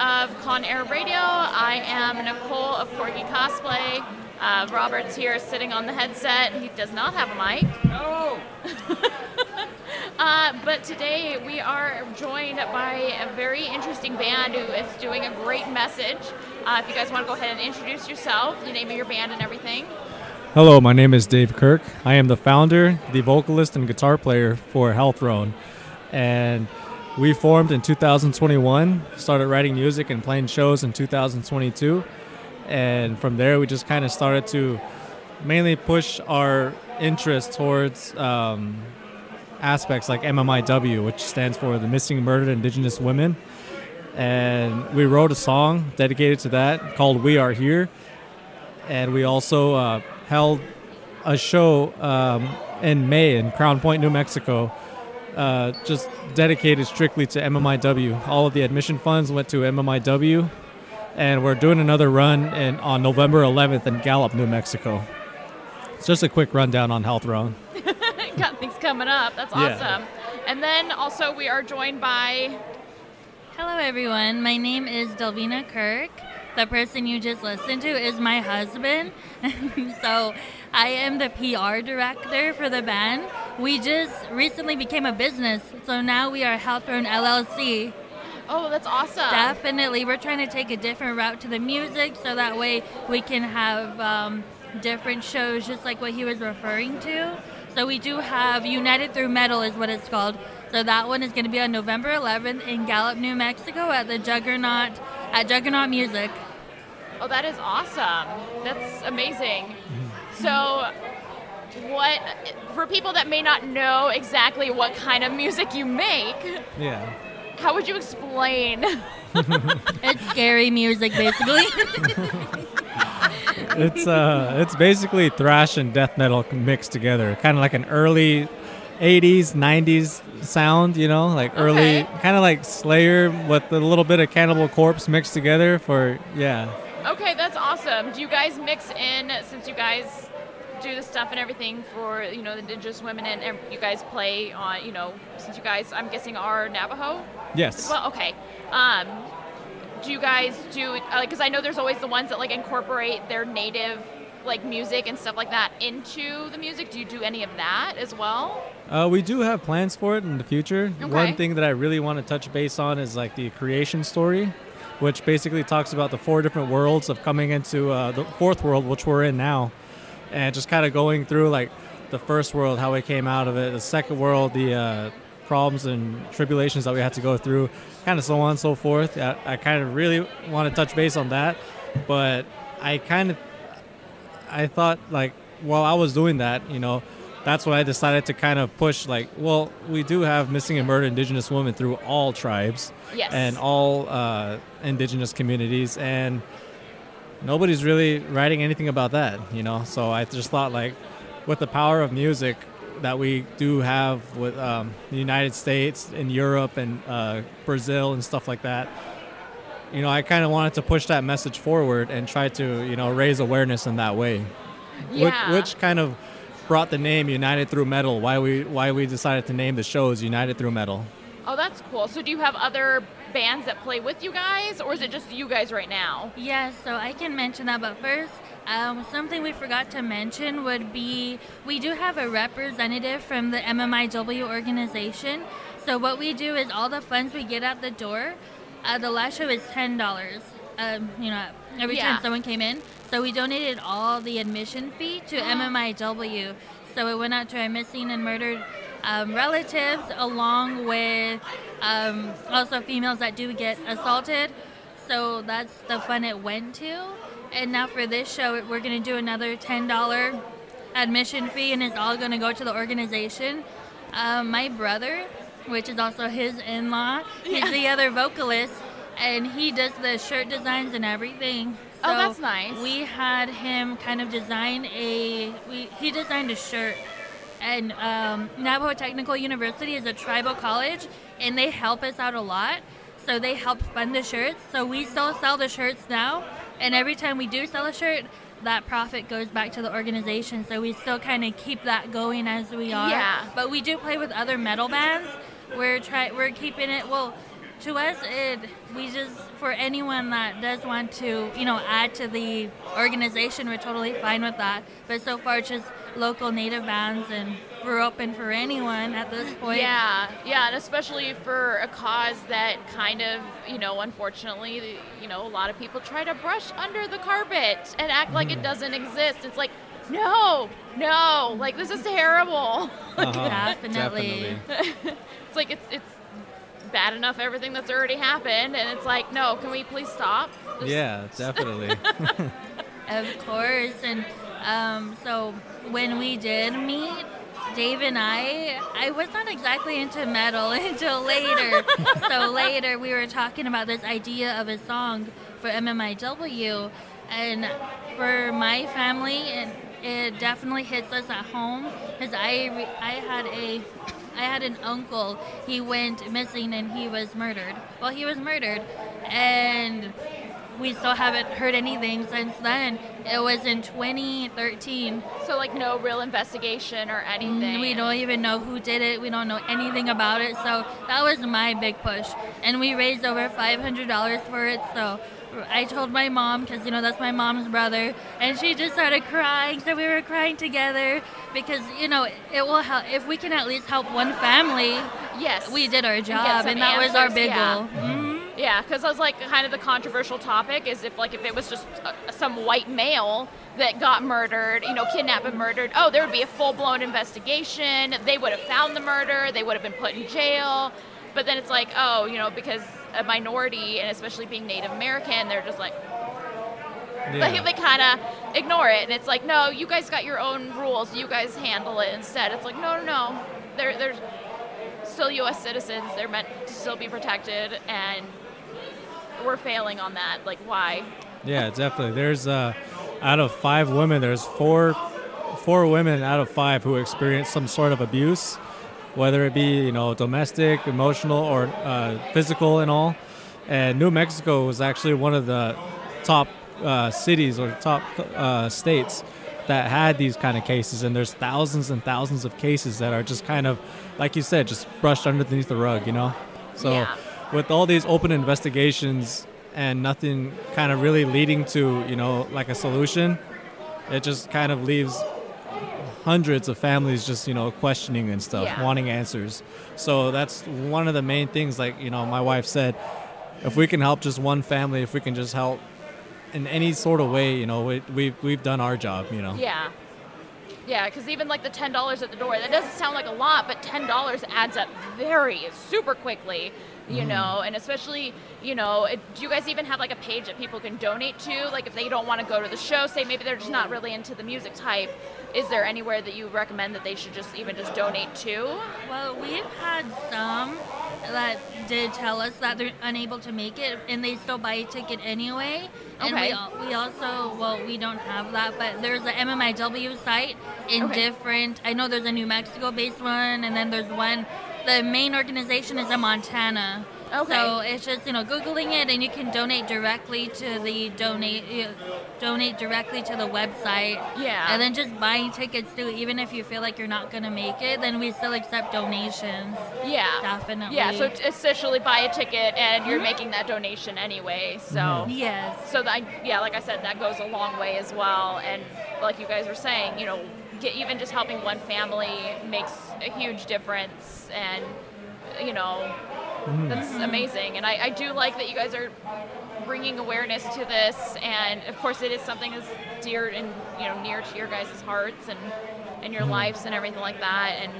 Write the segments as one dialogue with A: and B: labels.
A: of Con Air Radio. I am Nicole of Corgi Cosplay. Uh, Robert's here sitting on the headset. He does not have a mic. No! uh, but today we are joined by a very interesting band who is doing a great message. Uh, if you guys want to go ahead and introduce yourself, the name of your band, and everything.
B: Hello, my name is Dave Kirk. I am the founder, the vocalist, and guitar player for HellThrone. And we formed in 2021, started writing music and playing shows in 2022. And from there, we just kind of started to mainly push our interest towards um, aspects like MMIW, which stands for the Missing Murdered Indigenous Women. And we wrote a song dedicated to that called We Are Here. And we also uh, held a show um, in May in Crown Point, New Mexico, uh, just dedicated strictly to MMIW. All of the admission funds went to MMIW, and we're doing another run in, on November 11th in Gallup, New Mexico. It's just a quick rundown on HellThrone.
A: Got things coming up. That's
B: Yeah.
A: awesome. And then also we are joined by
C: Hello, everyone. My name is Delvina Kirk. The person you just listened to is my husband. so, I am the PR director for the band. We just recently became a business, so now we are HellThrone LLC.
A: Oh, that's awesome.
C: Definitely, we're trying to take a different route to the music so that way we can have um, different shows, just like what he was referring to. So we do have United Through Metal, is what it's called. So that one is going to be on November 11th in Gallup, New Mexico, at the Juggernaut at Juggernaut Music.
A: Oh, that is awesome. That's amazing. So, what for people that may not know exactly what kind of music you make,
B: Yeah.
A: how would you explain?
C: It's scary music, basically.
B: It's uh, it's basically thrash and death metal mixed together, kind of like an early '80s, '90s sound, you know, like early,
A: Okay.
B: kind of like Slayer with a little bit of Cannibal Corpse mixed together. For yeah,
A: okay, that's awesome. Do you guys mix in since you guys do the stuff and everything for you know the indigenous women and, you guys play on you know since you guys I'm guessing are Navajo
B: yes,
A: well? Okay. Um, do you guys do like because I know there's always the ones that like incorporate their native like music and stuff like that into the music. Do you do any of that as well?
B: Uh, we do have plans for it in the future.
A: Okay.
B: One thing that I really want to touch base on is like the creation story, which basically talks about the four different worlds of coming into uh, the fourth world, which we're in now, and just kind of going through like the first world, how we came out of it, the second world, the uh, problems and tribulations that we had to go through, kind of so on and so forth. I, I kind of really want to touch base on that, but I kind of I thought like while I was doing that, you know, that's when I decided to kind of push like, well, we do have missing and murdered indigenous women through all tribes
A: Yes.
B: and all uh, indigenous communities, and nobody's really writing anything about that, you know. So I just thought like, with the power of music that we do have with um, the United States and Europe and uh, Brazil and stuff like that, you know, I kind of wanted to push that message forward and try to, you know, raise awareness in that way.
A: Yeah.
B: Which, which kind of brought the name United Through Metal. Why we why we decided to name the shows United Through Metal.
A: Oh, that's cool. So do you have other bands that play with you guys, or is it just you guys right now?
C: Yes, so I can mention that, but first, um, something we forgot to mention would be we do have a representative from the MMIW organization. So what we do is all the funds we get at the door, uh, the last show is ten dollars. Um, you know, every
A: Yeah.
C: time someone came in. So we donated all the admission fee to MMIW. So it went out to our missing and murdered um, relatives, along with um, also females that do get assaulted. So that's the fun it went to. And now for this show, we're going to do another $10 admission fee, and it's all going to go to the organization. Um, my brother which is also his in-law. He's the other vocalist, and he does the shirt designs and everything.
A: Oh, that's nice.
C: We had him kind of design a. We, he designed a shirt, and um, Navajo Technical University is a tribal college, and they help us out a lot. So they help fund the shirts. So we still sell the shirts now, and every time we do sell a shirt, that profit goes back to the organization. So we still kind of keep that going as we are.
A: Yeah.
C: But we do play with other metal bands. We're try we're keeping it well. To us, it we just for anyone that does want to you know add to the organization, we're totally fine with that. But so far, it's just local native bands, and we're open for anyone at this point.
A: Yeah, yeah, and especially for a cause that kind of, you know, unfortunately, you know, a lot of people try to brush under the carpet and act like it doesn't exist. It's like, no, no, like this is terrible.
B: Uh-huh,
C: Definitely.
A: it's like it's it's bad enough everything that's already happened, and it's like, no, can we please stop? Just-
B: Yeah, definitely.
C: Of course, and um, so when we did meet, Dave and I, I was not exactly into metal until later. so later we were talking about this idea of a song for MMIW, and for my family, it, it definitely hits us at home because I, I had a. I had an uncle. He went missing and he was murdered. Well, he was murdered, and we still haven't heard anything since then. It was in 2013.
A: So like no real investigation or anything.
C: We don't even know who did it. We don't know anything about it. So that was my big push. And we raised over $500 for it. So I told my mom, because, you know, that's my mom's brother. And she just started crying. So we were crying together because, you know, it will help. If we can at least help one family,
A: Yes.
C: we did our job.
A: some
C: And that was our
A: answers,
C: big
A: yeah.
C: goal. Mhm.
A: Yeah, because I was like, kind of the controversial topic is if like if it was just uh, some white male that got murdered, you know, kidnapped and murdered. Oh, there would be a full blown investigation. They would have found the murder. They would have been put in jail. But then it's like, oh, you know, because a minority and especially being Native American, they're just like, like they kind of ignore it, and it's like, no, you guys got your own rules. You guys handle it instead. It's like, no, no, no. They're they're still U.S. citizens. They're meant to still be protected, and we're failing on that. Like, why?
B: Yeah, definitely. There's uh, out of five women, there's four, four women out of five who experience some sort of abuse, whether it be you know domestic, emotional, or uh, physical, and all. And New Mexico was actually one of the top uh, cities or top uh, states that had these kind of cases. And there's thousands and thousands of cases that are just kind of, like you said, just brushed underneath the rug. You know. So
A: Yeah.
B: with all these open investigations and nothing kind of really leading to you know like a solution it just kind of leaves hundreds of families just you know questioning and stuff
A: Yeah.
B: wanting answers so that's one of the main things like you know my wife said if we can help just one family if we can just help in any sort of way you know we, we've, we've done our job you know
A: Yeah. Yeah, because even like the ten dollars at the door, that doesn't sound like a lot, but ten dollars adds up very super quickly, you mm. know. And especially, you know, it, do you guys even have like a page that people can donate to? Like if they don't want to go to the show, say maybe they're just not really into the music type, is there anywhere that you recommend that they should just even just donate to?
C: Well, we've had some that did tell us that they're unable to make it, and they still buy a ticket anyway. And
A: Okay.
C: we, we also, well, we don't have that, but there's a MMIW site in
A: Okay.
C: different. I know there's a New Mexico-based one, and then there's one. The main organization is in Montana.
A: Okay.
C: So it's just you know googling it, and you can donate directly to the donate uh, donate directly to the website.
A: Yeah.
C: And then just buying tickets too, even if you feel like you're not gonna make it, then we still accept donations.
A: Yeah.
C: Definitely.
A: Yeah, so t- essentially buy a ticket and you're making that donation anyway. So
C: Yes.
A: so that yeah, like I said, that goes a long way as well. And like you guys were saying, you know, get, even just helping one family makes a huge difference. And you know, that's amazing. And I, I do like that you guys are bringing awareness to this. And of course, it is something that's dear and you know near to your guys' hearts and and your lives and everything like that. And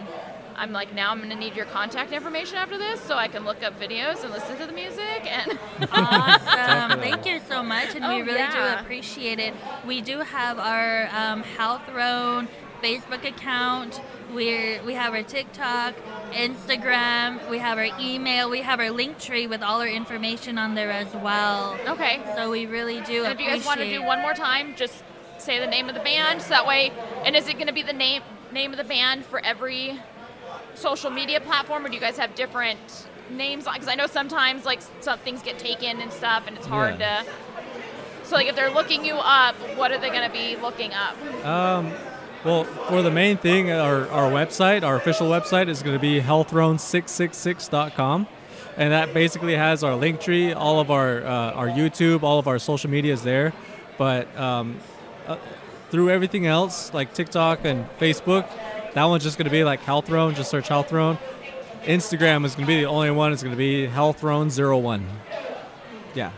A: I'm like, now I'm gonna need your contact information after this so I can look up videos and listen to the music and
C: Awesome. Thank you so much, and
A: Oh,
C: we really
A: yeah.
C: do appreciate it. We do have our um, Health Roan Facebook account. We're we have our TikTok, Instagram. We have our email. We have our link tree with all our information on there as well.
A: Okay.
C: So we really do.
A: And if you guys want to do one more time, just say the name of the band. So that way, and is it going to be the name name of the band for every social media platform, or do you guys have different names? Because I know sometimes like some things get taken and stuff, and it's hard
B: Yeah.
A: to. So like if they're looking you up, what are they going to be looking up?
B: Um, well, for the main thing, our, our website, our official website is going to be hellthrone666.com. And that basically has our link tree, all of our, uh, our YouTube, all of our social media is there. But um, uh, through everything else, like TikTok and Facebook, that one's just going to be like HellThrone. Just search HellThrone. Instagram is going to be the only one. It's going to be HellThrone01. Yeah.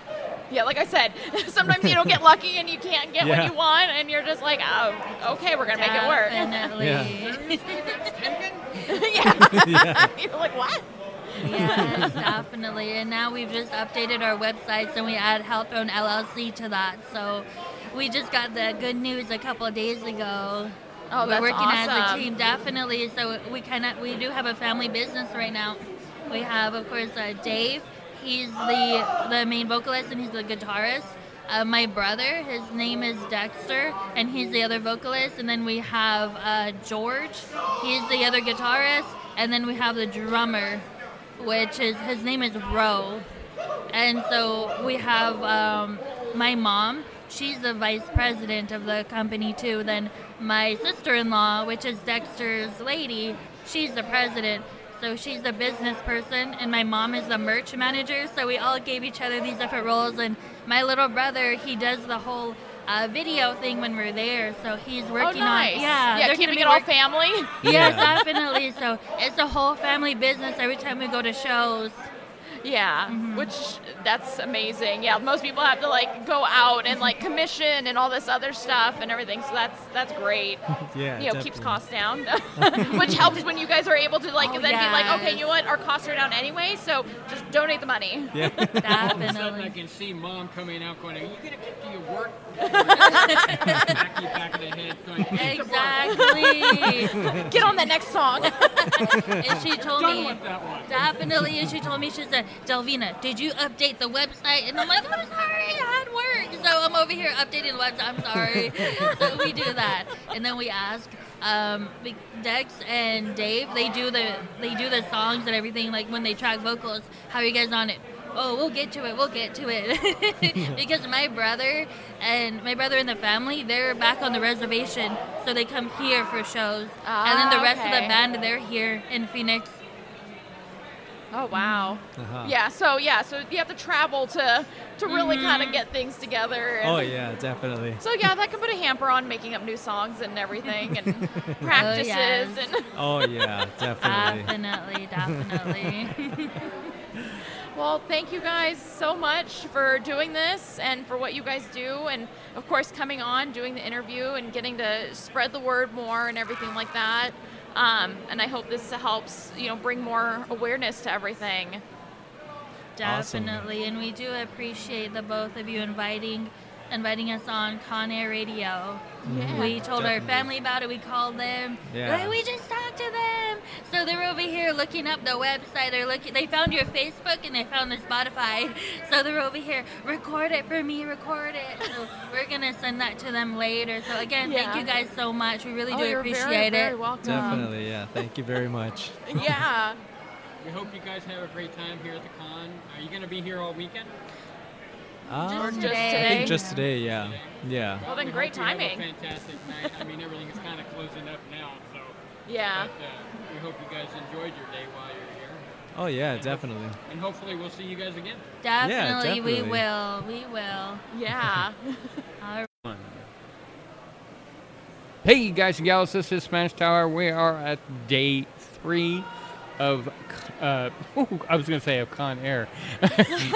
A: Yeah, like I said, sometimes you don't get lucky and you can't get
B: Yeah.
A: what you want, and you're just like, oh, okay, we're gonna make it work.
C: Definitely.
A: yeah.
B: yeah.
A: you're like, what?
C: yes, definitely. And now we've just updated our websites and we add HellThrone LLC to that. So we just got the good news a couple of days ago.
A: Oh,
C: We're
A: that's
C: working as a team, definitely. So we kind of we do have a family business right now. We have, of course, uh, Dave. He's the the main vocalist and he's the guitarist. Uh, my brother, his name is Dexter, and he's the other vocalist. And then we have uh, George. He's the other guitarist. And then we have the drummer, which is his name is Ro. And so we have um, my mom. She's the vice president of the company too. Then my sister-in-law, which is Dexter's lady, she's the president. So she's the business person, and my mom is the merch manager. So we all gave each other these different roles. And my little brother, he does the whole uh, video thing when we're there. So he's
A: Oh,
C: working
A: nice.
C: on yeah,
A: yeah,
C: they're
A: keeping
C: gonna be
A: it all
C: work-
A: family.
C: Yes,
B: Yeah.
C: definitely. So it's a whole family business every time we go to shows.
A: Yeah,
C: Mm-hmm.
A: which that's amazing. Yeah, most people have to like go out and like commission and all this other stuff and everything. So that's that's great.
B: Yeah.
A: You know, keeps costs down, which helps when you guys are able to like
C: Oh,
A: then be like, okay, you know what, our costs are down anyway, so just donate the money.
B: Yeah.
D: All of a sudden, I can see mom coming out going, Are you going to get to your work? Back you back of the head going, "Get to work."
C: Exactly.
A: Get on the next song.
C: and she told me
D: with that one.
C: definitely and she told me she said delvina did you update the website and i'm like i'm sorry i had work so i'm over here updating the website i'm sorry so we do that and then we ask um, Dex and Dave, they do the they do the songs and everything. Like when they track vocals, how are you guys on it? Oh, we'll get to it. We'll get to it. because my brother and my brother and the family, they're back on the reservation, so they come here for shows. and then
A: Ah,
C: the rest of the band, they're here in Phoenix.
A: Oh wow.
B: Uh-huh.
A: Yeah. So yeah. So you have to travel to to really
C: Mm-hmm.
A: kind of get things together. and-
B: Oh yeah, definitely.
A: So yeah, that can put a hamper on making up new songs and everything and practices
C: yes.
A: and.
B: Oh yeah, definitely.
C: Definitely, definitely.
A: Well, thank you guys so much for doing this and for what you guys do, and of course coming on, doing the interview, and getting to spread the word more and everything like that. Um, and I hope this helps, you know, bring more awareness to everything.
B: Awesome.
C: Definitely, and we do appreciate the both of you inviting inviting us on Con Air Radio.
A: Yeah.
C: we told our family about it. We called them.
B: Yeah.
C: Like, we just talked to them. So they're over here looking up the website. They're looking. They found your Facebook and they found the Spotify. So they're over here. Record it for me. Record it. So we're gonna send that to them later. So again,
A: Yeah.
C: thank you guys so much. We really
A: oh,
C: do
A: you're
C: appreciate
A: very,
C: it.
A: very welcome.
B: Definitely, yeah. Thank you very much.
A: Yeah.
D: We hope you guys have a great time here at the con. Are you going to be here all weekend?
B: Um,
A: Just
C: today.
B: I think just today, yeah. Yeah.
A: Well, then great
D: hope have a
A: timing.
D: fantastic night. I mean, everything is kind of closing up now, so.
A: Yeah.
D: But, uh, we hope you guys enjoyed your day while you're here.
B: Oh yeah, definitely.
D: And hopefully we'll see you guys again.
C: Definitely, we
B: definitely.
C: will. We will.
A: Yeah.
C: All
D: Hey you guys and gals, this is Spanish Tower. We are at day three of, uh, I was going to say of Con Air.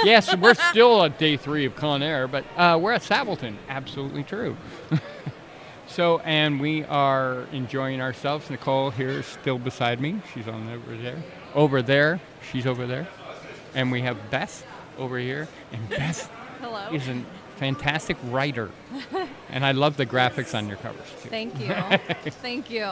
D: yes, we're still at day three of Con Air, but uh, we're at Saboten. Absolutely true. so, and we are enjoying ourselves. Nicole here is still beside me. She's on over there. Over there. She's over there. And we have Beth over here. And Beth
A: Hello.
D: is an fantastic writer, and I love the graphics on your covers too.
E: Thank you. Thank you.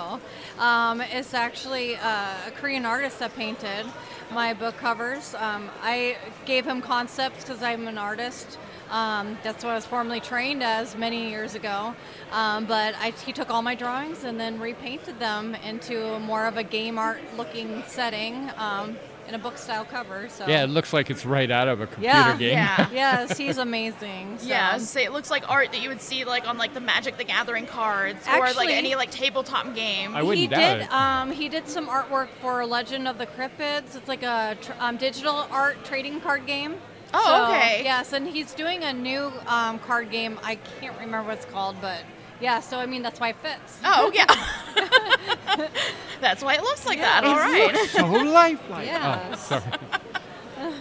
E: Um, it's actually uh, a Korean artist that painted my book covers. Um, I gave him concepts because I'm an artist. Um, that's what I was formerly trained as many years ago. Um, but I, he took all my drawings and then repainted them into more of a game art looking setting um, in a book style cover. So
D: Yeah, it looks like it's right out of a computer
E: Yeah.
D: game.
A: Yeah.
E: yes, he's amazing. So.
A: Yeah, I was say it looks like art that you would see like on like the Magic the Gathering cards or like any like tabletop game.
D: I wouldn't
E: he
D: doubt
E: did.
D: it.
E: Um, he did some artwork for Legend of the Cryptids. It's like a tr- um, digital art trading card game.
A: Oh,
E: So,
A: okay.
E: Yes, and he's doing a new um, card game. I can't remember what it's called, but yeah. So I mean, that's why it fits.
A: Oh yeah. That's why it looks like that. All
D: It
A: right.
D: looks so lifelike.
E: Yes.
D: Oh, sorry.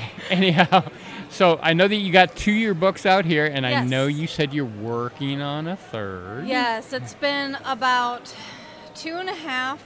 D: Anyhow, so I know that you got two of your books out here, and I know you said you're working on a third.
E: Yes, it's been about two and a half,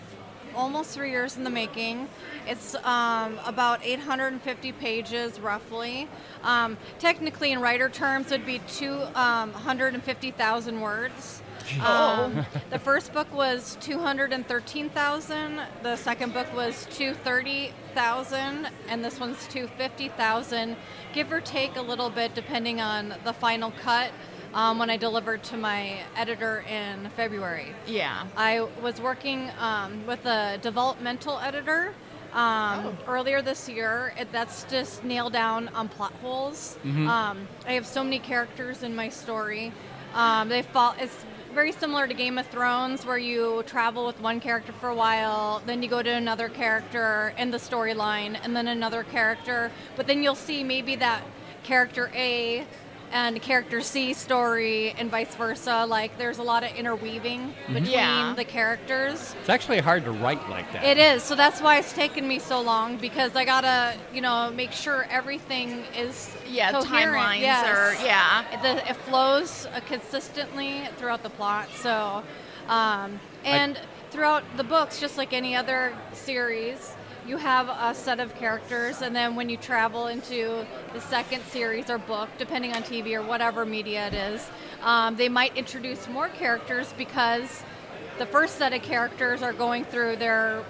E: almost three years in the making. It's um, about 850 pages, roughly. Um, technically, in writer terms, would be 250,000 words. Um, the first book was 213,000. The second book was 230,000, and this one's 250,000, give or take a little bit depending on the final cut um, when I delivered to my editor in February.
A: Yeah.
E: I was working um, with a developmental editor um, earlier this year. It, that's just nailed down on plot holes. Um, I have so many characters in my story. Um, they fall. It's very similar to Game of Thrones, where you travel with one character for a while, then you go to another character in the storyline, and then another character. But then you'll see maybe that character A and character C story and vice versa. Like there's a lot of interweaving between
A: Yeah.
E: the characters.
D: It's actually hard to write like that.
E: It is. So that's why it's taken me so long because I gotta, you know, make sure everything is
A: Yeah,
E: coherent.
A: timelines
E: yes.
A: or yeah.
E: The, it flows uh, consistently throughout the plot. So, um, and throughout the books, just like any other series, you have a set of characters, and then when you travel into the second series or book, depending on TV or whatever media it is, um, they might introduce more characters because the first set of characters are going through their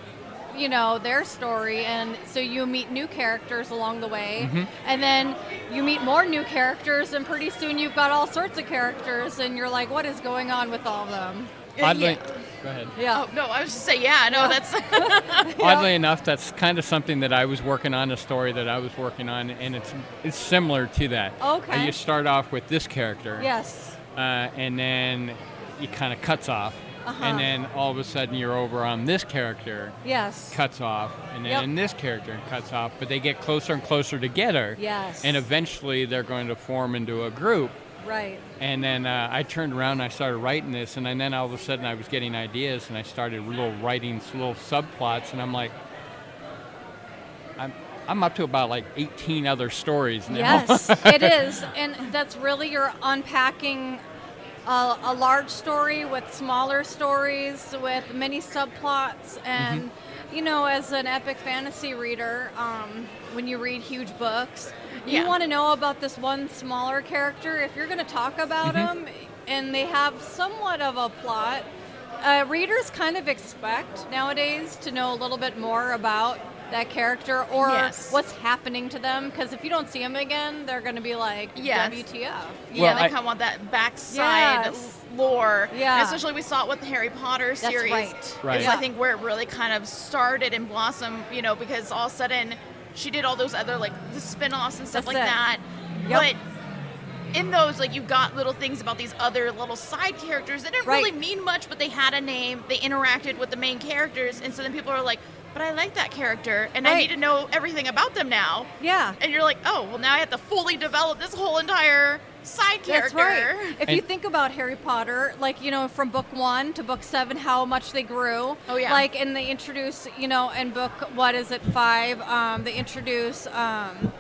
E: you know their story and so you meet new characters along the way. And then you meet more new characters and pretty soon you've got all sorts of characters and you're like what is going on with all of them?
D: Oddly,
A: Yeah.
D: Go ahead.
E: yeah
A: Oh no, I was just saying yeah. No, that's
D: Oddly enough, that's kind of something that I was working on, a story that I was working on, and it's it's similar to that.
E: Okay.
D: Uh, You start off with this character,
E: yes
D: uh, and then it kind of cuts off,
E: Uh-huh.
D: and then all of a sudden you're over on this character,
E: yes
D: cuts off, and then
E: Yep.
D: in this character cuts off, but they get closer and closer together.
E: Yes.
D: And eventually they're going to form into a group.
E: Right.
D: And then uh, I turned around and I started writing this, and then all of a sudden I was getting ideas, and I started little writing little subplots, and I'm like, I'm I'm up to about like 18 other stories now.
E: Yes, it is, and that's really you're unpacking a, a large story with smaller stories with many subplots, and you know, as an epic fantasy reader, um, when you read huge books, you
A: Yeah.
E: want to know about this one smaller character. If you're going to talk about them, and they have somewhat of a plot. Uh, readers kind of expect nowadays to know a little bit more about that character or
A: Yes.
E: what's happening to them because if you don't see them again, they're going to be like,
A: Yes.
E: WTF.
A: Yeah,
D: Well,
A: they
D: I-
A: kind of want that backside
E: Yes.
A: lore.
E: Yeah.
A: And especially we saw it with the Harry Potter series.
E: That's
D: right.
A: Right.
E: Yeah.
A: I think where it really kind of started and blossomed, you know, because all of a sudden she did all those other like the spin-offs and stuff
E: That's
A: like
E: it.
A: that.
E: Yep.
A: But in those, like you got little things about these other little side characters that didn't really mean much, but they had a name, they interacted with the main characters, and so then people are like, but I like that character, and I need to know everything about them now.
E: Yeah.
A: And you're like, oh, well, now I have to fully develop this whole entire side character.
E: That's right. If you think about Harry Potter, like, you know, from book one to book seven, how much they grew.
A: Oh, yeah.
E: Like, and they introduce, you know, in book, what is it, five, um, they introduce um,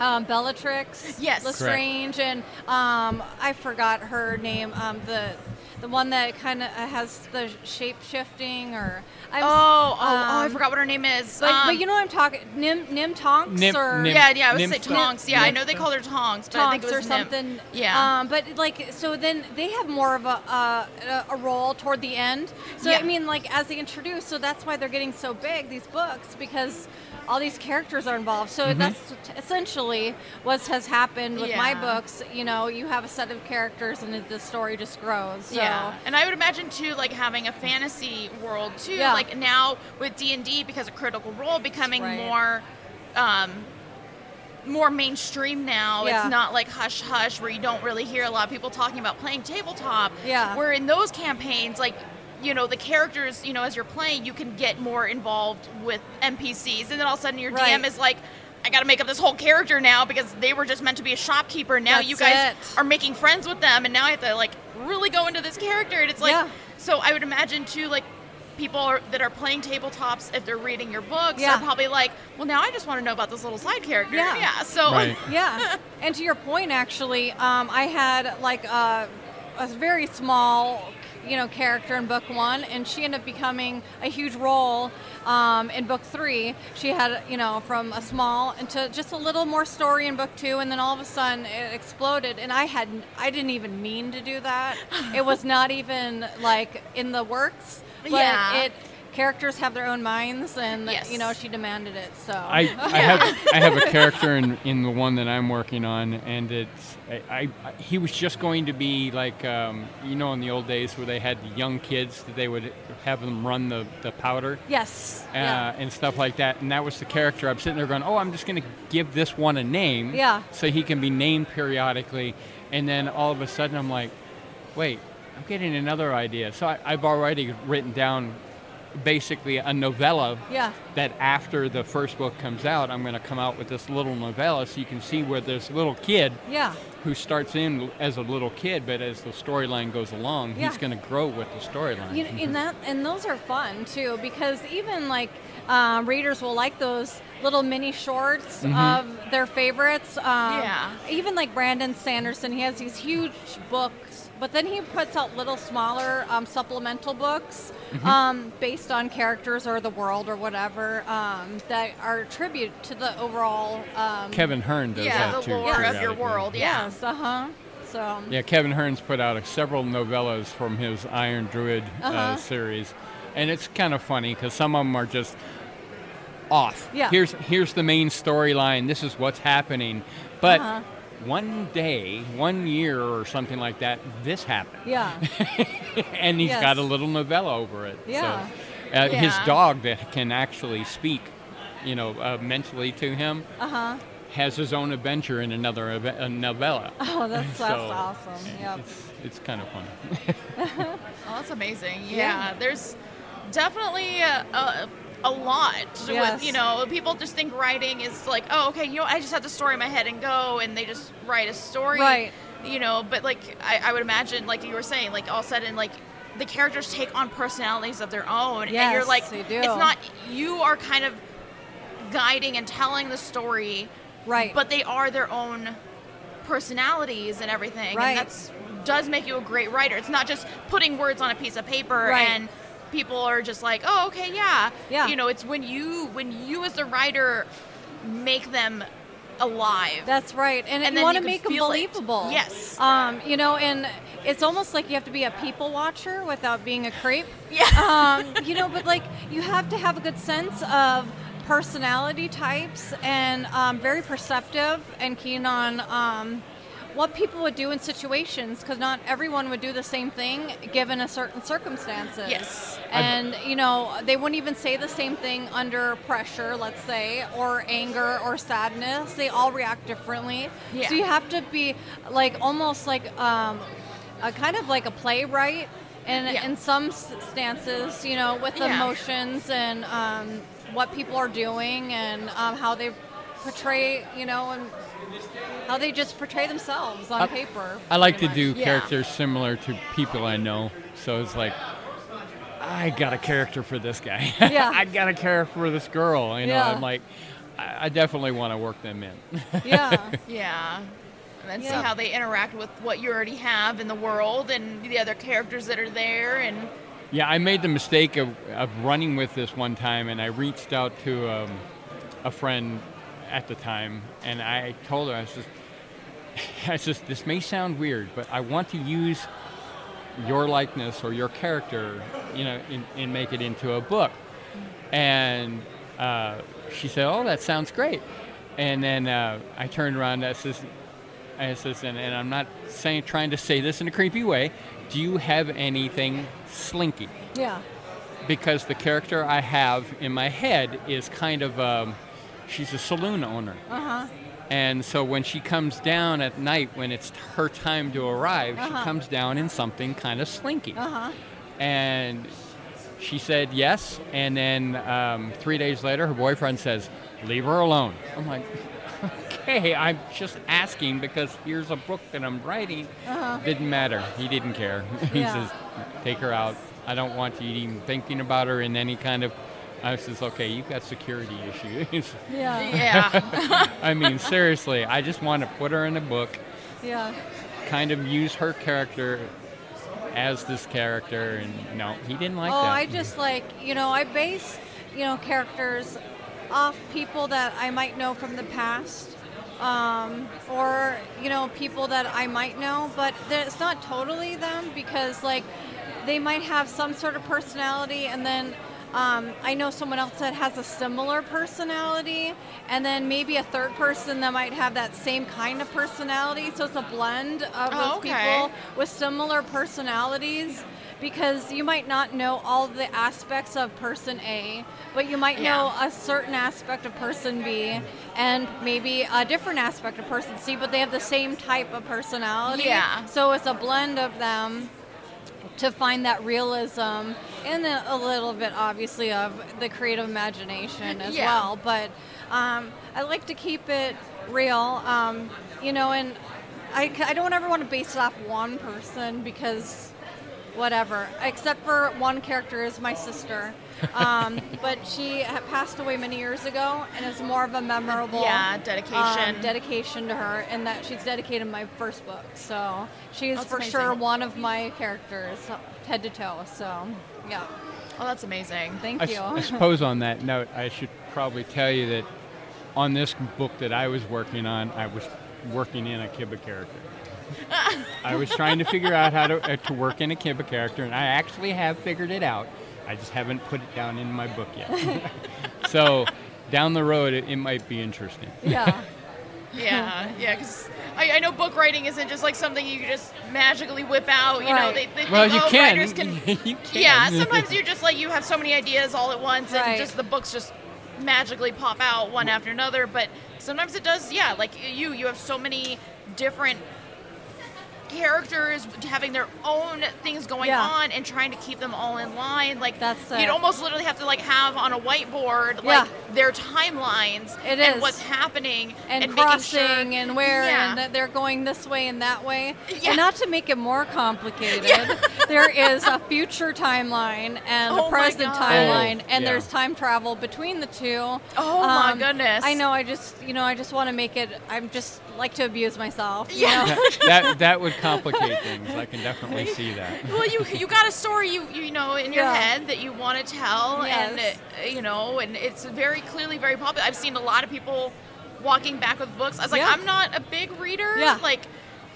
E: um, Bellatrix
A: Yes. Correct.
E: Lestrange, and um, I forgot her name, um, the the one that kind of has the shape shifting, or I'm,
A: Oh, oh, oh, I
E: um,
A: forgot what her name is.
E: But,
A: Um,
E: but you know what I'm talking? Nim Nim Tonks
D: Nim-
E: or
D: Nim-
A: yeah, yeah, I would say
D: Nymph-
A: Tonks. Yeah, I know they called her Tonks, but I think
E: Tonks
A: it
E: or
A: was Nymph.
E: something.
A: Yeah.
E: Um, but like, so then they have more of a uh, a- a role toward the end. So
A: Yeah.
E: I mean, like as they introduce, so that's why they're getting so big these books because all these characters are involved. So
D: Mm-hmm.
E: that's essentially what has happened with my books. You know, you have a set of characters and the story just grows. So.
A: Yeah, and I would imagine too, like having a fantasy world too.
E: Yeah.
A: Like now with D and D, because of Critical Role becoming
E: Right.
A: more, um, more mainstream now.
E: Yeah.
A: It's not like hush hush where you don't really hear a lot of people talking about playing tabletop.
E: Yeah.
A: Where in those campaigns, like. You know the characters. You know as you're playing, you can get more involved with NPCs, and then all of a sudden your
E: Right.
A: DM is like, "I got to make up this whole character now because they were just meant to be a shopkeeper. Now you guys
E: it.
A: are making friends with them, and now I have to like really go into this character. And it's like,
E: Yeah.
A: so I would imagine too, like people are, that are playing tabletops, if they're reading your books,
E: Yeah.
A: are probably like, well, now I just want to know about this little side character.
E: Yeah.
A: So
D: Right.
E: yeah and to your point actually um, i had like a, a very small you know character in book one and she ended up becoming a huge role um, in book three she had you know from a small into just a little more story in book two and then all of a sudden it exploded and i had i didn't even mean to do that it was not even like in the works but
A: Yeah.
E: it characters have their own minds and
A: Yes.
E: you know she demanded it so
D: I, I have I have a character in, in the one that I'm working on, and it's I, I he was just going to be like um, you know in the old days where they had the young kids that they would have them run the, the powder
E: yes
D: uh,
E: yeah.
D: and stuff like that, and that was the character. I'm sitting there going, oh, I'm just going to give this one a name,
E: Yeah.
D: so he can be named periodically, and then all of a sudden I'm like, wait, I'm getting another idea. So I, I've already written down basically a novella
E: Yeah.
D: that after the first book comes out, I'm going to come out with this little novella so you can see where this little kid
E: Yeah.
D: who starts in as a little kid, but as the storyline goes along,
E: Yeah.
D: he's going to grow with the storyline.
E: You know, and that and those are fun too because even like uh, readers will like those little mini shorts of their favorites. Um,
A: Yeah.
E: Even like Brandon Sanderson, he has these huge books, but then he puts out little smaller um, supplemental books um, based on characters or the world or whatever um, that are a tribute to the overall. Um,
D: Kevin Hearne does
A: yeah,
D: that
A: the
D: too.
A: lore of your world. Yeah.
E: Yes. Uh huh. So.
D: Yeah, Kevin Hearne's put out a, several novellas from his Iron Druid uh
E: Uh-huh.
D: series, and it's kind of funny because some of them are just off.
E: Yeah.
D: Here's here's the main storyline. This is what's happening, but
E: Uh-huh.
D: One day, one year or something like that, this happened,
E: Yeah.
D: and he's got a little novella over it.
E: Yeah.
D: So, uh, His dog that can actually speak, you know, uh, mentally to him,
E: Uh huh.
D: has his own adventure in another eve- a novella.
E: Oh, that's, that's awesome. Yep.
D: It's, it's kind of funny.
A: Oh, that's amazing. Yeah,
E: Yeah.
A: there's definitely a, a, a lot
E: Yes.
A: with, you know, people just think writing is like, oh, okay, you know, I just have the story in my head and go, and they just write a story.
E: Right.
A: You know, but like, I, I would imagine, like you were saying, like all of a sudden, like, the characters take on personalities of their own, and you're like,
E: they do.
A: it's not, you are kind of guiding and telling the story,
E: Right.
A: but they are their own personalities and everything.
E: Right.
A: And that's does make you a great writer. It's not just putting words on a piece of paper
E: Right.
A: and people are just like, "Oh, okay, yeah."
E: Yeah.
A: You know, it's when you when you as the writer make them alive.
E: That's right, and,
A: And
E: you want to make them
A: feel it.
E: believable.
A: Yes.
E: Um, you know, and it's almost like you have to be a people watcher without being a creep.
A: Yeah.
E: Um, you know, but like you have to have a good sense of personality types and um, very perceptive and keen on um, what people would do in situations because not everyone would do the same thing given a certain circumstances.
A: Yes.
E: And you know, they wouldn't even say the same thing under pressure, let's say, or anger or sadness. They all react differently.
A: Yeah.
E: So you have to be like almost like um, a kind of like a playwright. And
A: Yeah.
E: in some stances, you know, with
A: Yeah.
E: emotions and um, what people are doing and um, how they portray, you know, and how they just portray themselves on
D: I-
E: paper.
D: I like to
E: pretty
D: do.
A: Yeah.
D: characters similar to people I know. So it's like, I got a character for this guy.
E: Yeah.
D: I got a character for this girl. You know,
E: Yeah.
D: I'm like, I, I definitely want to work them in.
E: Yeah.
A: Yeah. and then
E: Yeah.
A: see how they interact with what you already have in the world and the other characters that are there. And
D: Yeah, I made the mistake of, of running with this one time, and I reached out to um, a friend at the time, and I told her, I said, I said, this may sound weird, but I want to use your likeness or your character, you know, and, and make it into a book. And uh, she said, oh, that sounds great. And then uh, I turned around and I says, I says, and, and I'm not saying trying to say this in a creepy way. Do you have anything slinky?
E: Yeah.
D: Because the character I have in my head is kind of, um, she's a saloon owner.
E: Uh huh.
D: And so when she comes down at night, when it's her time to arrive,
E: Uh-huh.
D: she comes down in something kind of slinky.
E: Uh huh.
D: And she said yes. And then um, three days later, her boyfriend says, Leave her alone. I'm like, Okay, I'm just asking because here's a book that I'm writing.
E: Uh-huh.
D: Didn't matter. He didn't care. he
E: Yeah.
D: says, Take her out. I don't want you even thinking about her in any kind of. I says, Okay, you've got security issues.
E: Yeah.
A: yeah,
D: I mean, seriously, I just want to put her in a book
E: Yeah.
D: kind of use her character as this character, and no, he didn't like
E: oh,
D: that.
E: I just like you know I base you know characters off people that I might know from the past, um, or you know people that I might know, but it's not totally them because like they might have some sort of personality, and then. Um, I know someone else that has a similar personality, and then maybe a third person that might have that same kind of personality. So it's a blend of
A: Oh,
E: those
A: okay.
E: people with similar personalities because you might not know all the aspects of person A, but you might know a certain aspect of person B and maybe a different aspect of person C, but they have the same type of personality.
A: Yeah.
E: So it's a blend of them to find that realism and a little bit obviously of the creative imagination as
A: Yeah.
E: well but um, i like to keep it real um, you know and I, I don't ever want to base it off one person because whatever except for one character is my sister um, but she ha- passed away many years ago and it's more of a memorable
A: Yeah,
E: um,
A: dedication.
E: dedication to her and that she's dedicated my first book so she's
A: That's
E: for
A: amazing.
E: sure one of my characters head to toe so yeah
A: oh, that's amazing.
E: thank
D: I,
E: you
D: s- I suppose on that note, I should probably tell you that on this book that I was working on, I was working in a Kiba character. I was trying to figure out how to, uh, to work in a Kiba character, and I actually have figured it out. I just haven't put it down in my book yet. so down the road, it, it might be interesting.
E: yeah
A: Yeah, yeah, because I, I know book writing isn't just like something you just magically whip out. You know, they, they
D: Well,
A: think,
D: you
A: oh,
D: can.
A: writers can.
D: you can.
A: Yeah, sometimes you're just like you have so many ideas all at once,
E: Right.
A: and just the books just magically pop out one after another. But sometimes it does. Yeah, like you, you have so many different characters having their own things going
E: Yeah.
A: on and trying to keep them all in line like
E: That's
A: you'd almost literally have to like have on a whiteboard
E: Yeah.
A: like their timelines
E: It
A: and
E: is.
A: what's happening
E: and,
A: making
E: crossing
A: sure-
E: and where
A: Yeah.
E: and that they're going this way and that way
A: Yeah.
E: and not to make it more complicated there is a future timeline and
A: Oh
E: a present timeline
D: Oh,
E: and
D: yeah.
E: there's time travel between the two Um,
A: Oh, my goodness.
E: i know i just you know i just want to make it i'm just like to abuse myself you
A: Yeah.
E: know?
D: that, that that would complicate things. I can definitely see that.
A: well you you got a story you you know in your
E: Yeah.
A: head that you want to tell and
E: Yes.
A: uh, you know and it's very clearly very popular i've seen a lot of people walking back with books i was like
E: Yeah.
A: i'm not a big reader
E: Yeah.
A: like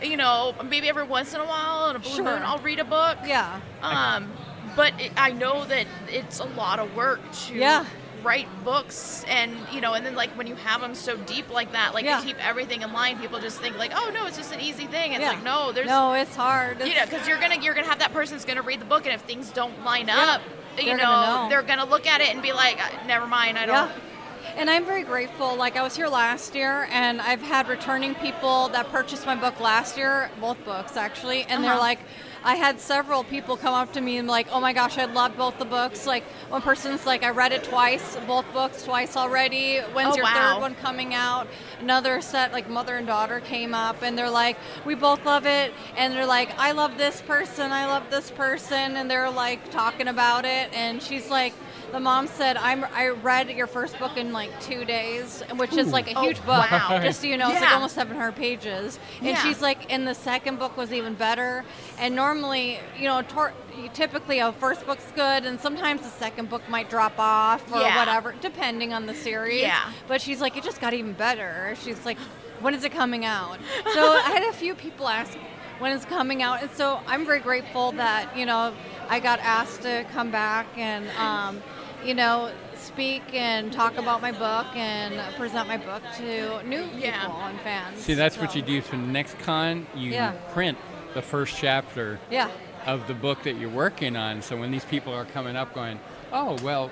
A: you know maybe every once in a while on a blue
E: Sure.
A: moon i'll read a book
E: yeah
A: um but it, i know that it's a lot of work to
E: Yeah.
A: Write books and you know and then like when you have them so deep like that like
E: Yeah.
A: to keep everything in line people just think like oh no it's just an easy thing it's
E: yeah.
A: like no there's
E: no it's hard
A: you know, because you're gonna you're gonna have that person's gonna read the book, and if things don't line up, you
E: They're
A: know,
E: gonna know.
A: they're gonna look at it and be like, "Uh, "Never mind, I don't."
E: Yeah. And I'm very grateful. Like I was here last year, and I've had returning people that purchased my book last year, both books actually, and they're
A: Uh-huh.
E: like, I had several people come up to me and like, oh my gosh, I love both the books. Like one person's like, I read it twice, both books twice already. When's
A: Oh,
E: your
A: wow.
E: third one coming out? Another set, like mother and daughter, came up, and they're like, we both love it, and they're like, I love this person, I love this person, and they're like talking about it, and she's like the mom said, "I'm I read your first book in like two days, which is like a
F: Oh,
E: huge book.
F: wow.
E: Just so you know, it's like almost 700 pages." And
F: Yeah.
E: she's like, "And the second book was even better." And normally, you know, tor- typically a first book's good, and sometimes the second book might drop off or
F: Yeah.
E: whatever, depending on the series.
F: Yeah.
E: But she's like, "It just got even better." She's like, "When is it coming out?" So I had a few people ask when it's coming out, and so I'm very grateful that you know I got asked to come back and um, you know speak and talk about my book and present my book to new
F: Yeah.
E: people and fans.
D: See, that's what you do for the next con. You
E: Yeah.
D: print the first chapter
E: Yeah.
D: of the book that you're working on. So when these people are coming up going, oh, well,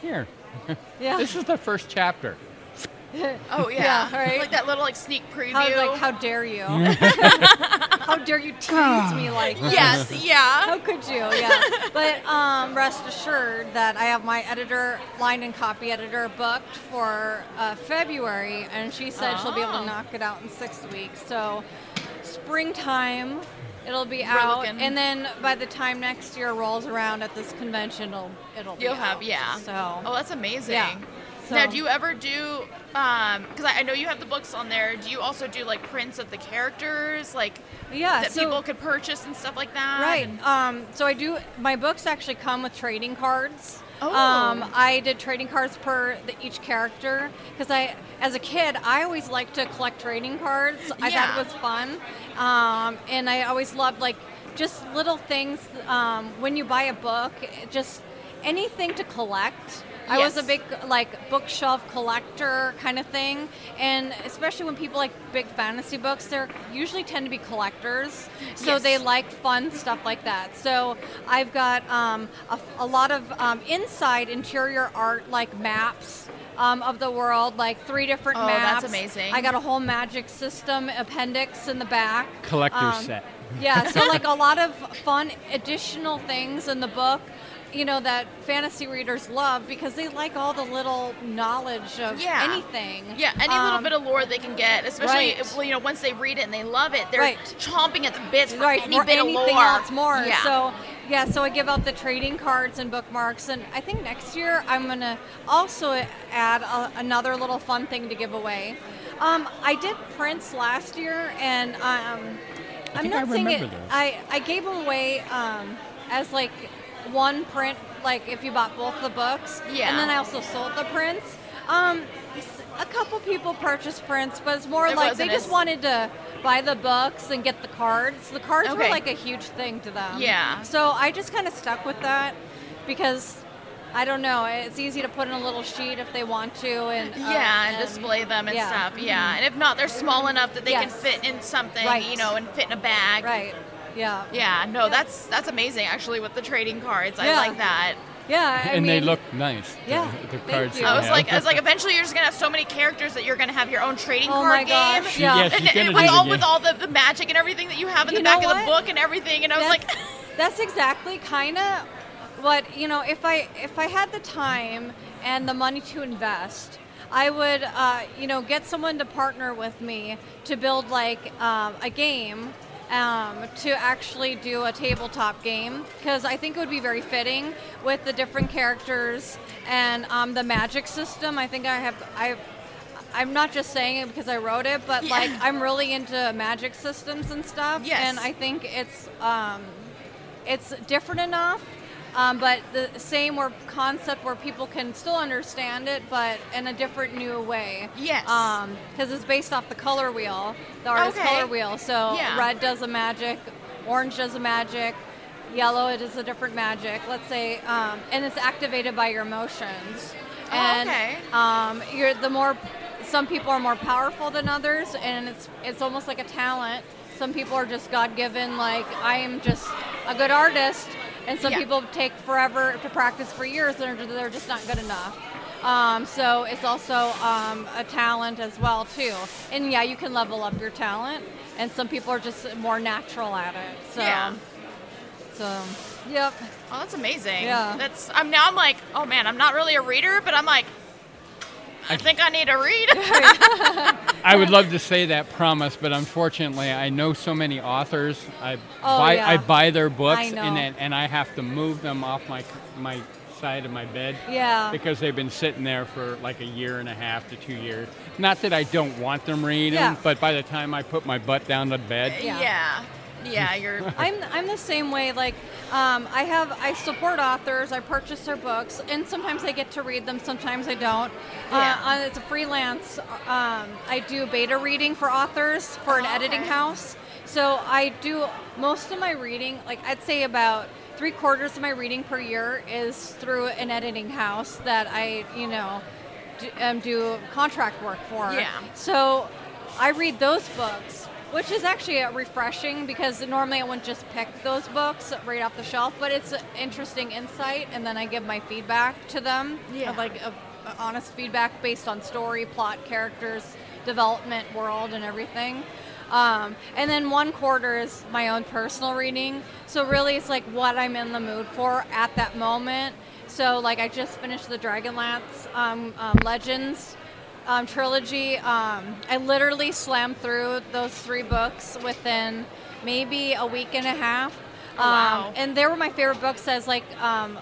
D: here,
E: Yeah.
D: this is the first chapter.
F: Oh yeah,
E: Yeah, right.
F: Like that little like sneak preview.
E: How, like, how dare you? how dare you tease me like this?
F: yes, yeah.
E: How could you? Yeah. But um, rest assured that I have my editor, line and copy editor, booked for uh, February, and she said she'll be able
F: Oh.
E: to knock it out in six weeks. So, springtime, it'll be
F: We're
E: out,
F: looking-
E: and then by the time next year rolls around at this convention, it'll it'll be
F: You'll have
E: out.
F: yeah.
E: So.
F: Oh, that's amazing.
E: Yeah.
F: Now, do you ever do? Because I, I know you have the books on there. Do you also do like prints of the characters, like
E: Yeah,
F: that
E: so-
F: people could purchase and stuff like that?
E: Right.
F: And-
E: Um, so I do. My books actually come with trading cards.
F: Oh.
E: Um, I did trading cards per the, each character because I, as a kid, I always liked to collect trading cards. Yeah. I thought it was fun, um, and I always loved like just little things. Um, when you buy a book, just anything to collect. I was a big like bookshelf collector kind of thing, and especially when people like big fantasy books, they are usually tend to be collectors, so
F: Yes.
E: they like fun stuff like that. So I've got um, a, a lot of um, inside interior art, like maps. Um, of the world, like three different
F: Oh,
E: maps.
F: that's amazing.
E: I got a whole magic system appendix in the back.
D: Collector's
E: Um,
D: set.
E: yeah, so like a lot of fun additional things in the book, you know, that fantasy readers love because they like all the little knowledge of
F: Yeah.
E: anything.
F: Yeah, any little
E: Um,
F: bit of lore they can get, especially
E: right.
F: if, you know once they read it and they love it, they're
E: Right.
F: chomping at the bits for
E: right,
F: any
E: for
F: bit of lore.
E: else more.
F: Yeah.
E: So yeah, so I give out the trading cards and bookmarks, and I think next year I'm gonna also add a, another little fun thing to give away. Um, I did prints last year, and um, I'm
D: think I
E: not saying it.
D: remember those.
E: I I gave them away um, as like one print, like if you bought both the books.
F: Yeah.
E: And then I also sold the prints. Um, a couple people purchased prints, but it's more
F: It
E: like they just wanted to buy the books and get the cards. The cards were like a huge thing to them.
F: Yeah.
E: So I just kind of stuck with that because I don't know. It's easy to put in a little sheet if they want to, and uh,
F: yeah, and, display them and
E: yeah.
F: stuff. Yeah, and if not, they're small enough that they can fit in something,
E: Right.
F: you know, and fit in a bag.
E: Right. Yeah.
F: Yeah, no, that's that's amazing actually with the trading cards. I like that.
E: Yeah. I
D: and they look nice. the-
E: Yeah,
D: The,
E: thank
D: cards.
E: you.
F: I was
D: have.
F: like, I was like, eventually you're just gonna have so many characters that you're gonna have your own trading
E: Oh
F: card game.
E: gosh,
D: She-
E: yeah.
D: yeah, she's
F: And, and
D: gonna
F: with
D: do the
F: all
D: game.
F: with all the, the magic and everything that you have in
E: You
F: the back
E: know
F: of the book and everything, and I was like,
E: that's exactly kind of what you know. If I if I had the time and the money to invest, I would uh, you know get someone to partner with me to build like um, a game. Um, to actually do a tabletop game because I think it would be very fitting with the different characters and um, the magic system. I think I have I I'm not just saying it because I wrote it, but
F: Yeah.
E: like I'm really into magic systems and stuff.
F: Yes.
E: And I think it's um, it's different enough, um, but the same where concept where people can still understand it, but in a different new way.
F: Yes.
E: Because it's based off the color wheel, the artist
F: Okay.
E: color wheel. So
F: Yeah.
E: red does a magic, orange does a magic. Yellow, it is a different magic. Let's say, um, and it's activated by your emotions.
F: Oh,
E: And
F: okay.
E: um, you're the more some people are more powerful than others and it's it's almost like a talent some people are just god-given like i am just a good artist and some
F: Yeah.
E: people take forever to practice for years and they're, just not good enough um, so it's also um, a talent as well too and yeah you can level up your talent and some people are just more natural at it so
F: Yeah.
E: so yep
F: oh, that's amazing.
E: Yeah.
F: That's. I'm now. I'm like, oh man, I'm not really a reader, but I'm like, I think I need to read.
D: I would love to say that promise, but unfortunately, I know so many authors. I
E: Oh,
D: buy
E: yeah.
D: I buy their books,
E: I
D: and then, and I have to move them off my my side of my bed.
E: Yeah.
D: Because they've been sitting there for like a year and a half to two years. Not that I don't want them reading,
E: Yeah.
D: but by the time I put my butt down to bed,
E: Yeah.
F: Yeah. Yeah, you're.
E: I'm I'm the same way. Like, um, I have I support authors. I purchase their books, and sometimes I get to read them. Sometimes I don't.
F: Yeah.
E: Uh, uh, it's a freelance. Um, I do beta reading for authors for an
F: Oh,
E: editing
F: okay.
E: house. So I do most of my reading. Like I'd say about three quarters of my reading per year is through an editing house that I you know do, um, do contract work for.
F: Yeah.
E: So I read those books, which is actually uh, refreshing because normally I wouldn't just pick those books right off the shelf, but it's an interesting insight, and then I give my feedback to them,
F: Yeah.
E: of like a, a honest feedback based on story, plot, characters, development, world, and everything. Um, and then one quarter is my own personal reading. So really, it's like what I'm in the mood for at that moment. So like I just finished the Dragonlance um, um, Legends um, trilogy. Um, I literally slammed through those three books within maybe a week and a half.
F: Oh, wow.
E: Um, and they were my favorite books as like um,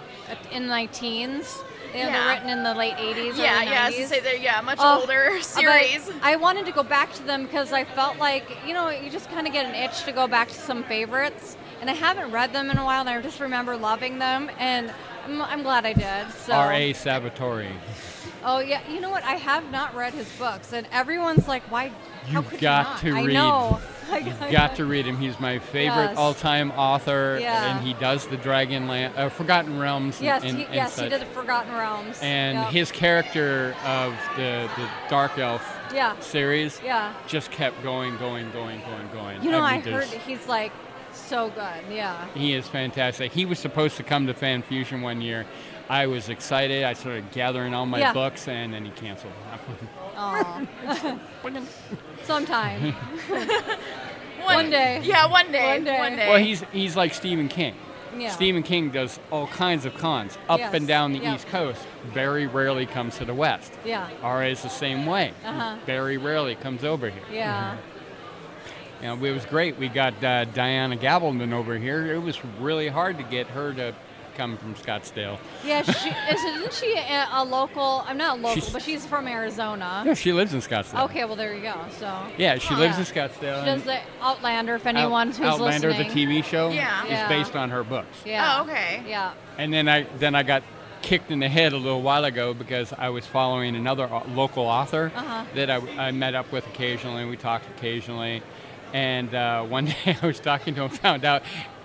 E: in my teens. You know,
F: Yeah.
E: They're written in the late 80s.
F: Yeah,
E: early
F: yeah. As
E: 90s.
F: you say, they're yeah, much
E: Oh,
F: older series.
E: I wanted to go back to them because I felt like, you know, you just kind of get an itch to go back to some favorites. And I haven't read them in a while, and I just remember loving them. And I'm, I'm glad I did. So.
D: R.A. Salvatore.
E: Oh yeah, you know what? I have not read his books, and everyone's like, "Why? How
D: You've
E: could
D: got
E: you
D: to
E: not?"
D: read.
E: I know.
D: You've got to read him. He's my favorite
E: Yes.
D: all-time author,
E: Yeah.
D: and he does the Dragonlance, uh, Forgotten Realms.
E: Yes,
D: and,
E: he,
D: and
E: yes, he did the Forgotten Realms.
D: And
E: Yep.
D: his character of the the Dark Elf
E: Yeah.
D: series
E: Yeah.
D: just kept going, going, going, going, going.
E: You know, I,
D: mean,
E: heard he's like so good. Yeah.
D: He is fantastic. He was supposed to come to Fan Fusion one year. I was excited. I started gathering all my
E: Yeah.
D: books, and then he canceled.
E: Aw. Sometime.
F: one,
E: one day.
F: Yeah, one day.
E: One day.
F: One day.
D: well, he's he's like Stephen King.
E: Yeah.
D: Stephen King does all kinds of cons up
E: Yes.
D: and down the
E: Yep.
D: East Coast. Very rarely comes to the West.
E: Yeah.
D: RA is the same way.
E: Uh-huh.
D: Very rarely comes over here.
E: Yeah.
D: You know, it was great. We got uh, Diana Gabaldon over here. It was really hard to get her to come from Scottsdale.
E: Yeah. She, is, isn't she a, a local? I'm not local,
D: She's-
E: but she's from Arizona.
D: Yeah, she lives in Scottsdale.
E: Okay. Well, there you go. So.
D: Yeah, she
E: Oh,
D: lives
E: yeah.
D: in Scottsdale.
E: She does the Outlander. If
D: Out-
E: anyone who's
D: Outlander,
E: listening.
D: the TV show,
F: Yeah.
D: is
E: Yeah.
D: based on her books.
E: Yeah.
F: Oh, okay.
E: Yeah.
D: And then I then I got kicked in the head a little while ago because I was following another local author
E: Uh-huh.
D: that I, I met up with occasionally. We talked occasionally, and uh, one day I was talking to him, found out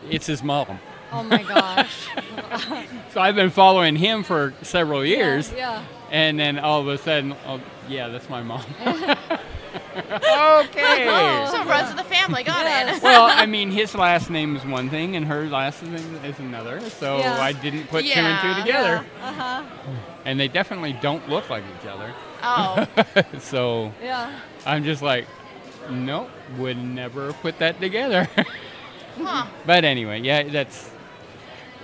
D: it's his mom.
E: Oh my gosh.
D: So I've been following him for several years,
E: Yeah.
D: and then all of a sudden, oh yeah, that's my mom. okay.
F: So it runs in the family. Got
E: Yes.
F: it.
D: well, I mean, his last name is one thing, and her last name is another. So
E: Yeah.
D: I didn't put two and two together,
E: Uh huh.
D: and they definitely don't look like each other.
F: Oh.
D: so
E: Yeah.
D: I'm just like, nope, would never put that together.
F: Huh.
D: but anyway, yeah, that's.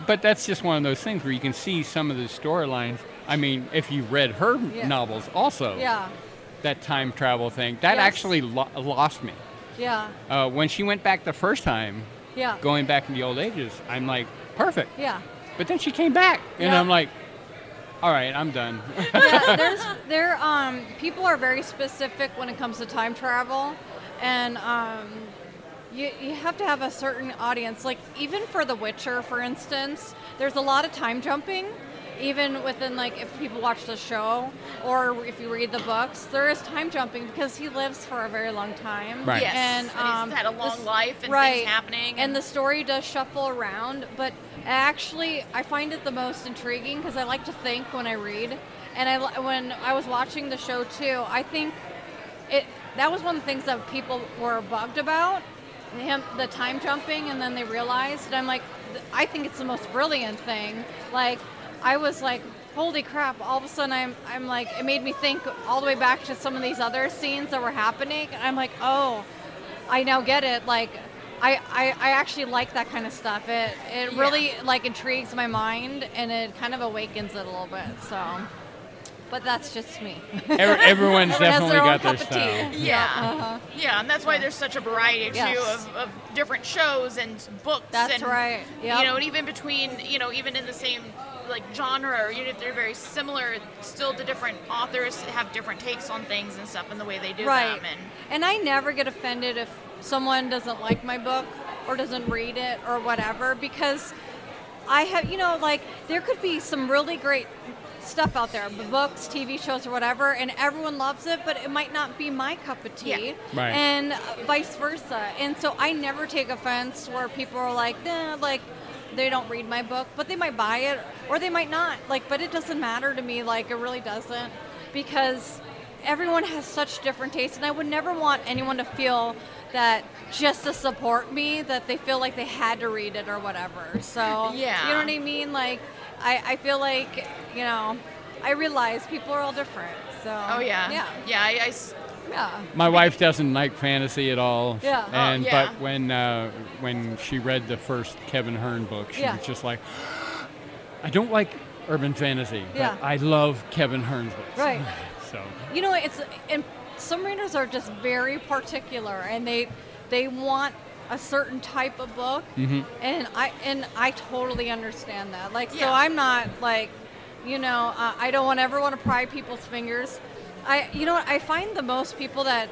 D: But that's just one of those things where you can see some of the storylines. I mean, if you read her
E: Yeah.
D: novels, also
E: Yeah.
D: that time travel thing, that
E: Yes.
D: actually lo- lost me.
E: Yeah.
D: Uh, when she went back the first time,
E: Yeah.
D: going back in the old ages, I'm like, perfect.
E: Yeah.
D: But then she came back, and
E: Yeah.
D: I'm like, all right, I'm done.
E: yeah, there's there um people are very specific when it comes to time travel, and um, you you have to have a certain audience. Like even for The Witcher, for instance, there's a lot of time jumping. Even within like if people watch the show or if you read the books, there is time jumping because he lives for a very long time.
D: Right.
F: Yes.
E: And,
F: he's
E: um,
F: had a long
E: this-
F: life and
E: right.
F: things happening.
E: And the story does shuffle around, but actually, I find it the most intriguing because I like to think when I read. And I, when I was watching the show too, I think it that was one of the things that people were bugged about him the time jumping, and then they realized. And I'm like, I think it's the most brilliant thing. Like, I was like. Holy crap! All of a sudden, I'm, I'm like, it made me think all the way back to some of these other scenes that were happening. And I'm like, oh, I now get it. Like, I, I, I actually like that kind of stuff. It it
F: Yeah.
E: really like intrigues my mind and it kind of awakens it a little bit. So, but that's just me.
D: Every- everyone's definitely
E: their
D: got their
E: cup
D: style.
E: tea.
F: Yeah.
E: Uh-huh.
F: Yeah, and that's why there's such a variety too
E: Yes.
F: of, of different shows and books.
E: That's
F: and,
E: right. Yep.
F: You know, and even between, you know, even in the same like genre or even if they're very similar, still the different authors have different takes on things and stuff and the way they do
E: right.
F: them. And
E: And I never get offended if someone doesn't like my book or doesn't read it or whatever because I have, you know, like there could be some really great stuff out there, books, TV shows, or whatever, and everyone loves it, but it might not be my cup of tea,
F: Yeah.
D: Right.
E: and vice versa. And so I never take offense where people are like, nah, like they don't read my book, but they might buy it or they might not. Like, but it doesn't matter to me. Like, it really doesn't because everyone has such different tastes, and I would never want anyone to feel that just to support me that they feel like they had to read it or whatever. So
F: Yeah.
E: you know what I mean? Like, I, I feel like you know, I realize people are all different. So
F: oh yeah,
E: yeah,
F: yeah. I, I s-
E: yeah.
D: My wife doesn't like fantasy at all.
E: Yeah. Oh,
D: And
F: yeah.
D: but when uh, when she read the first Kevin Hearne book, she
E: Yeah.
D: was just like, I don't like urban fantasy,
E: Yeah.
D: but I love Kevin Hearne's books.
E: Right.
D: So
E: You know, it's and some readers are just very particular, and they they want a certain type of book,
D: Mhm.
E: and I and I totally understand that. Like, so I'm not like, you know, uh, I don't want ever want to pry people's fingers. I, you know, what I find the most people that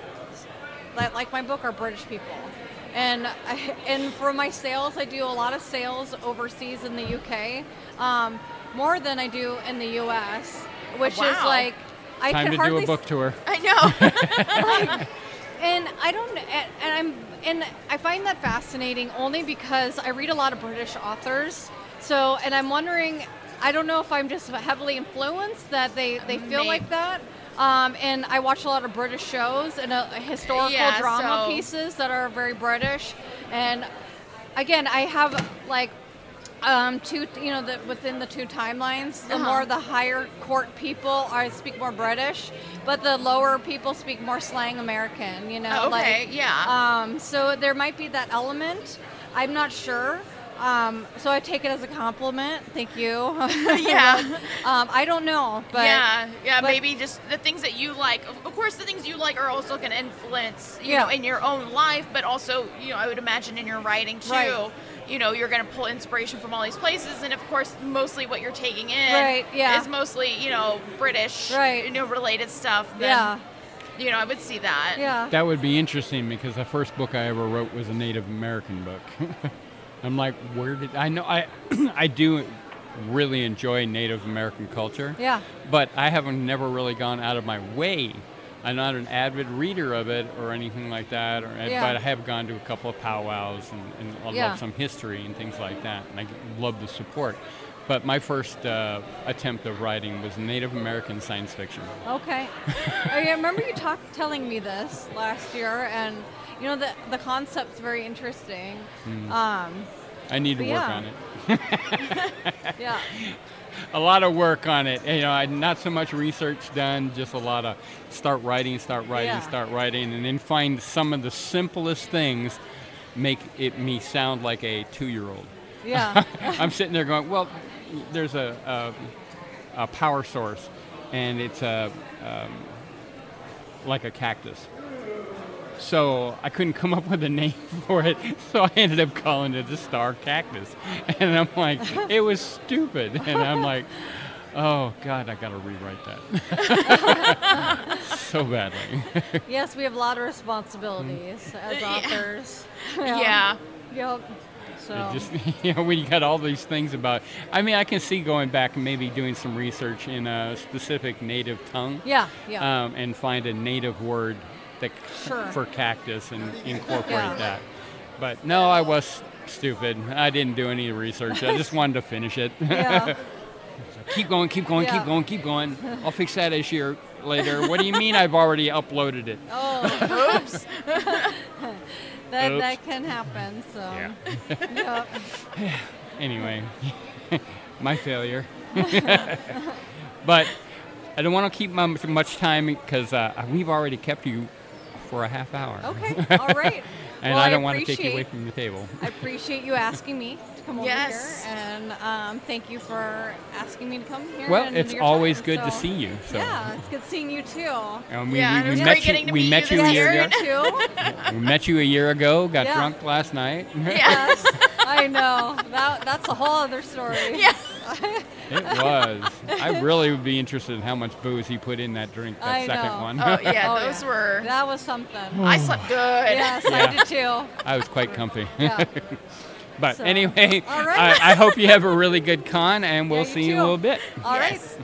E: that like my book are British people. And I, and for my sales, I do a lot of sales overseas in the UK, um, more than I do in the US, which is like I
D: time
E: can
D: to
E: hardly
D: do a book tour.
F: I know.
E: like, and I don't, and, and I'm, and I find that fascinating only because I read a lot of British authors. So, and I'm wondering, I don't know if I'm just heavily influenced that they they feel
F: Maybe.
E: like that. Um, and I watch a lot of British shows and uh, historical
F: Yeah,
E: drama
F: so-
E: pieces that are very British. And again, I have like um, two, you know, the, within the two timelines, the
F: Uh-huh.
E: more the higher court people are speak more British, but the lower people speak more slang American. You know,
F: Okay,
E: like,
F: yeah.
E: Um, so there might be that element. I'm not sure. Um, so I take it as a compliment. Thank you.
F: Yeah.
E: um, I don't know, but
F: yeah, yeah,
E: but-
F: maybe just the things that you like. Of of course, the things you like are also going to influence, you
E: Yeah.
F: know, in your own life, but also, you know, I would imagine in your writing too.
E: Right.
F: You know, you're going to pull inspiration from all these places, and of course, mostly what you're taking in
E: Right, yeah.
F: is mostly, you know, British,
E: Right.
F: you know, related stuff. Then,
E: yeah,
F: You know, I would see that.
E: yeah.
D: That would be interesting because the first book I ever wrote was a Native American book. I'm like, where did I know? I I do really enjoy Native American culture.
E: Yeah.
D: But I haven't never really gone out of my way. I'm not an avid reader of it or anything like that. Or,
E: Yeah.
D: But I have gone to a couple of powwows and, and I
E: Yeah.
D: love some history and things like that. And I love the support. But my first uh, attempt of writing was Native American science fiction.
E: Okay. I remember you talk, telling me this last year, and you know the the concept's very interesting.
D: Hmm.
E: Um,
D: I need to work
E: yeah.
D: on it.
E: yeah.
D: a lot of work on it. You know, I, not so much research done, just a lot of start writing, start writing,
E: Yeah.
D: start writing, and then find some of the simplest things make it me sound like a two-year-old.
E: Yeah.
D: I'm sitting there going, well, there's a, a, a power source, and it's a um, like a cactus. So I couldn't come up with a name for it, so I ended up calling it the star cactus. And I'm like, it was stupid. And I'm like, oh God, I gotta rewrite that so badly.
E: yes, we have a lot of responsibilities as
F: Yeah.
E: authors.
F: Yeah.
E: Yep. So.
D: It just you know when you got all these things about i mean i can see going back and maybe doing some research in a specific native tongue
E: yeah. Yeah.
D: um, and find a native word that
E: Sure.
D: for cactus and incorporate
E: Yeah.
D: that but no i was stupid i didn't do any research i just wanted to finish it
E: yeah.
D: keep going keep going
E: Yeah.
D: keep going keep going i'll fix that issue later what do you mean i've already uploaded it
E: Oh. Oops. that
D: Oops.
E: that can happen. So.
D: Yeah.
E: Yep.
D: anyway, my failure. but I don't want to keep much time because uh, we've already kept you for a half hour.
E: Okay. All right.
D: and
E: Well,
D: I
E: I
D: don't want to take you away from the table.
E: I appreciate you asking me to come
F: Yes.
E: over here, and um, thank you for asking me to come here.
D: Well, it's always
E: time.
D: good to see you. So.
E: Yeah, it's good seeing you too.
D: And we,
F: Yeah,
D: we,
F: it
D: we met you.
F: to
D: We met
F: you
D: you a year
F: year.
D: ago. we met you a year ago. Got
E: Yeah.
D: drunk last night.
E: yes, I know. That that's a whole other story.
F: Yeah.
D: It was. I really would be interested in how much booze he put in that drink, that
E: I
D: second
E: know.
D: one.
F: Oh yeah,
E: Oh,
F: those
E: yeah.
F: were.
E: That was something.
F: I slept good.
E: Yes, I
D: Yeah.
E: did too.
D: I was quite comfy.
E: Yeah.
D: but
E: So,
D: anyway,
E: all right.
D: I, I hope you have a really good con, and we'll
E: Yeah, you
D: see you in a little bit.
E: All right.
F: Yes.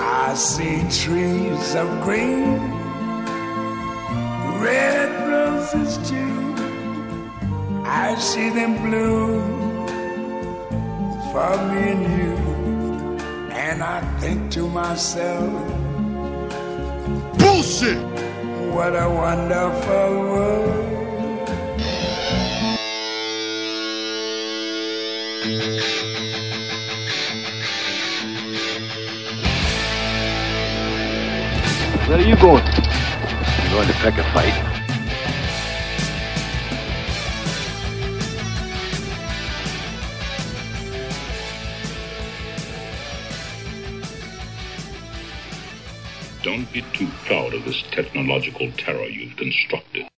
G: I see trees of green, red roses too. I see them bloom for me and you. And I think to myself, Bullshit! What a wonderful world.
H: Where are you going? Going to pick a fight.
I: Don't be too proud of this technological terror you've constructed.